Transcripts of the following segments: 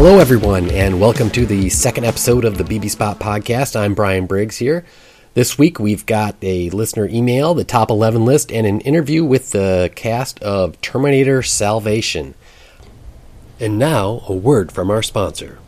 Hello, everyone, and welcome to the second episode of the BB Spot podcast. I'm Brian Briggs here. This week we've got a listener email, the top 11 list, and an interview with the cast of Terminator Salvation. And now, a word from our sponsor.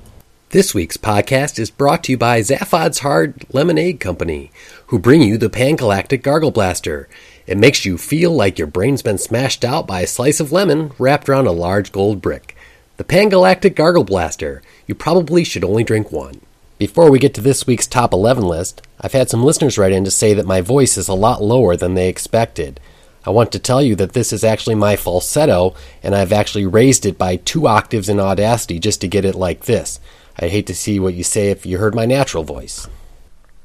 This week's podcast is brought to you by Zaphod's Hard Lemonade Company, who bring you the Pan Galactic Gargle Blaster. It makes you feel like your brain's been smashed out by a slice of lemon wrapped around a large gold brick. The Pan Galactic Gargle Blaster. You probably should only drink one. Before we get to this week's top 11 list, I've had some listeners write in to say that my voice is a lot lower than they expected. I want to tell you that this is actually my falsetto, and I've actually raised it by two octaves in Audacity just to get it like this. I'd hate to see what you say if you heard my natural voice.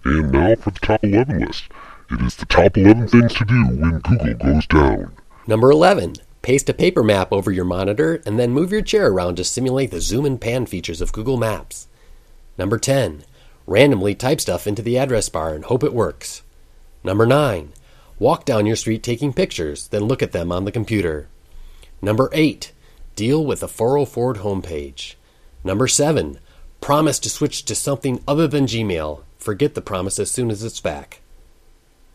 And now for the top 11 list. It is the top 11 things to do when Google goes down. Number 11. Paste a paper map over your monitor and then move your chair around to simulate the zoom and pan features of Google Maps. Number 10. Randomly type stuff into the address bar and hope it works. Number 9. Walk down your street taking pictures, then look at them on the computer. Number 8. Deal with the 404 homepage. Number 7. Promise to switch to something other than Gmail. Forget the promise as soon as it's back.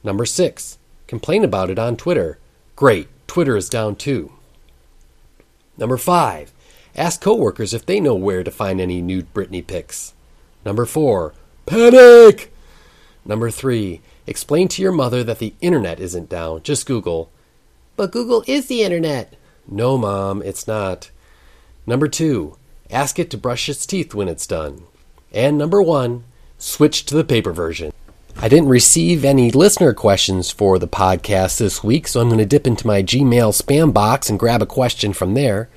Number 6. Complain about it on Twitter. Great, Twitter is down too. Number 5. Ask coworkers if they know where to find any nude Britney pics. Number 4. Panic! Number 3. Explain to your mother that the internet isn't down. Just Google. But Google is the internet. No, Mom, it's not. Number 2. Ask it to brush its teeth when it's done. And number 1. Switch to the paper version. I didn't receive any listener questions for the podcast this week, so I'm going to dip into my Gmail spam box and grab a question from there.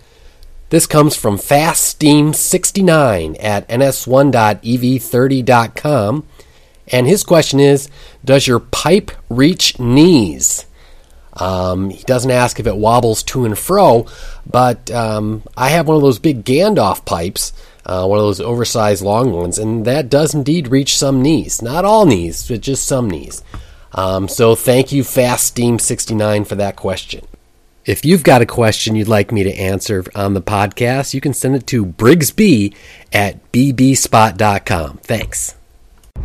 This comes from FastSteam69 at ns1.ev30.com. And his question is Does your pipe reach knees? Um, he doesn't ask if it wobbles to and fro, but um, I have one of those big Gandalf pipes, uh, one of those oversized long ones, and that does indeed reach some knees. Not all knees, but just some knees. Um, so thank you, Fast Steam69, for that question. If you've got a question you'd like me to answer on the podcast, you can send it to briggsb at bbspot.com. Thanks.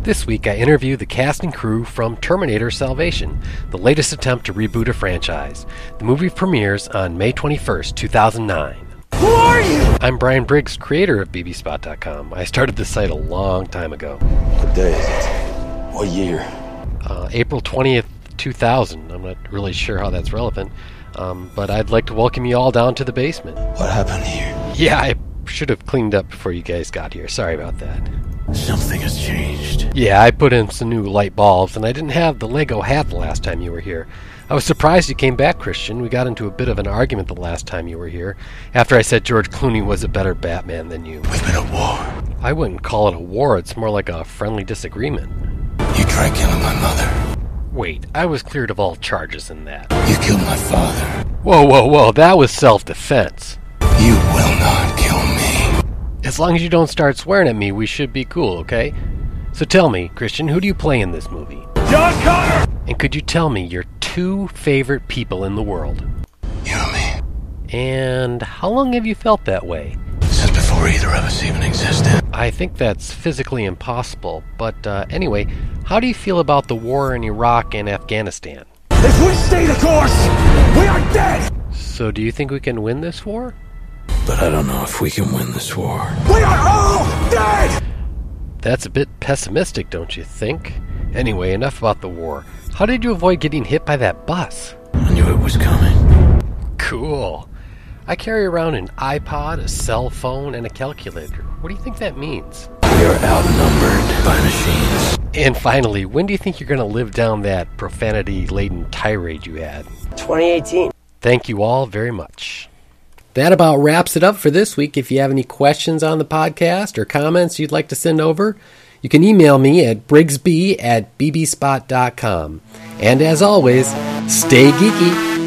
This week, I interview the cast and crew from Terminator Salvation, the latest attempt to reboot a franchise. The movie premieres on May 21st, 2009. Who are you? I'm Brian Briggs, creator of bbspot.com. I started this site a long time ago. What day is it? What year? Uh, April 20th, 2000. I'm not really sure how that's relevant, um, but I'd like to welcome you all down to the basement. What happened here? Yeah, I should have cleaned up before you guys got here. Sorry about that. Something has changed. Yeah, I put in some new light bulbs, and I didn't have the Lego hat the last time you were here. I was surprised you came back, Christian. We got into a bit of an argument the last time you were here, after I said George Clooney was a better Batman than you. We've been at war. I wouldn't call it a war, it's more like a friendly disagreement. You tried killing my mother. Wait, I was cleared of all charges in that. You killed my father. Whoa, whoa, whoa, that was self defense. You will not. As long as you don't start swearing at me, we should be cool, okay? So tell me, Christian, who do you play in this movie? John Connor! And could you tell me your two favorite people in the world? You and me. And how long have you felt that way? Since before either of us even existed. I think that's physically impossible, but uh, anyway, how do you feel about the war in Iraq and Afghanistan? If we stay the course, we are dead! So, do you think we can win this war? But I don't know if we can win this war. We are all dead! That's a bit pessimistic, don't you think? Anyway, enough about the war. How did you avoid getting hit by that bus? I knew it was coming. Cool. I carry around an iPod, a cell phone, and a calculator. What do you think that means? We are outnumbered by machines. And finally, when do you think you're going to live down that profanity laden tirade you had? 2018. Thank you all very much. That about wraps it up for this week. If you have any questions on the podcast or comments you'd like to send over, you can email me at briggsb at bbspot.com. And as always, stay geeky.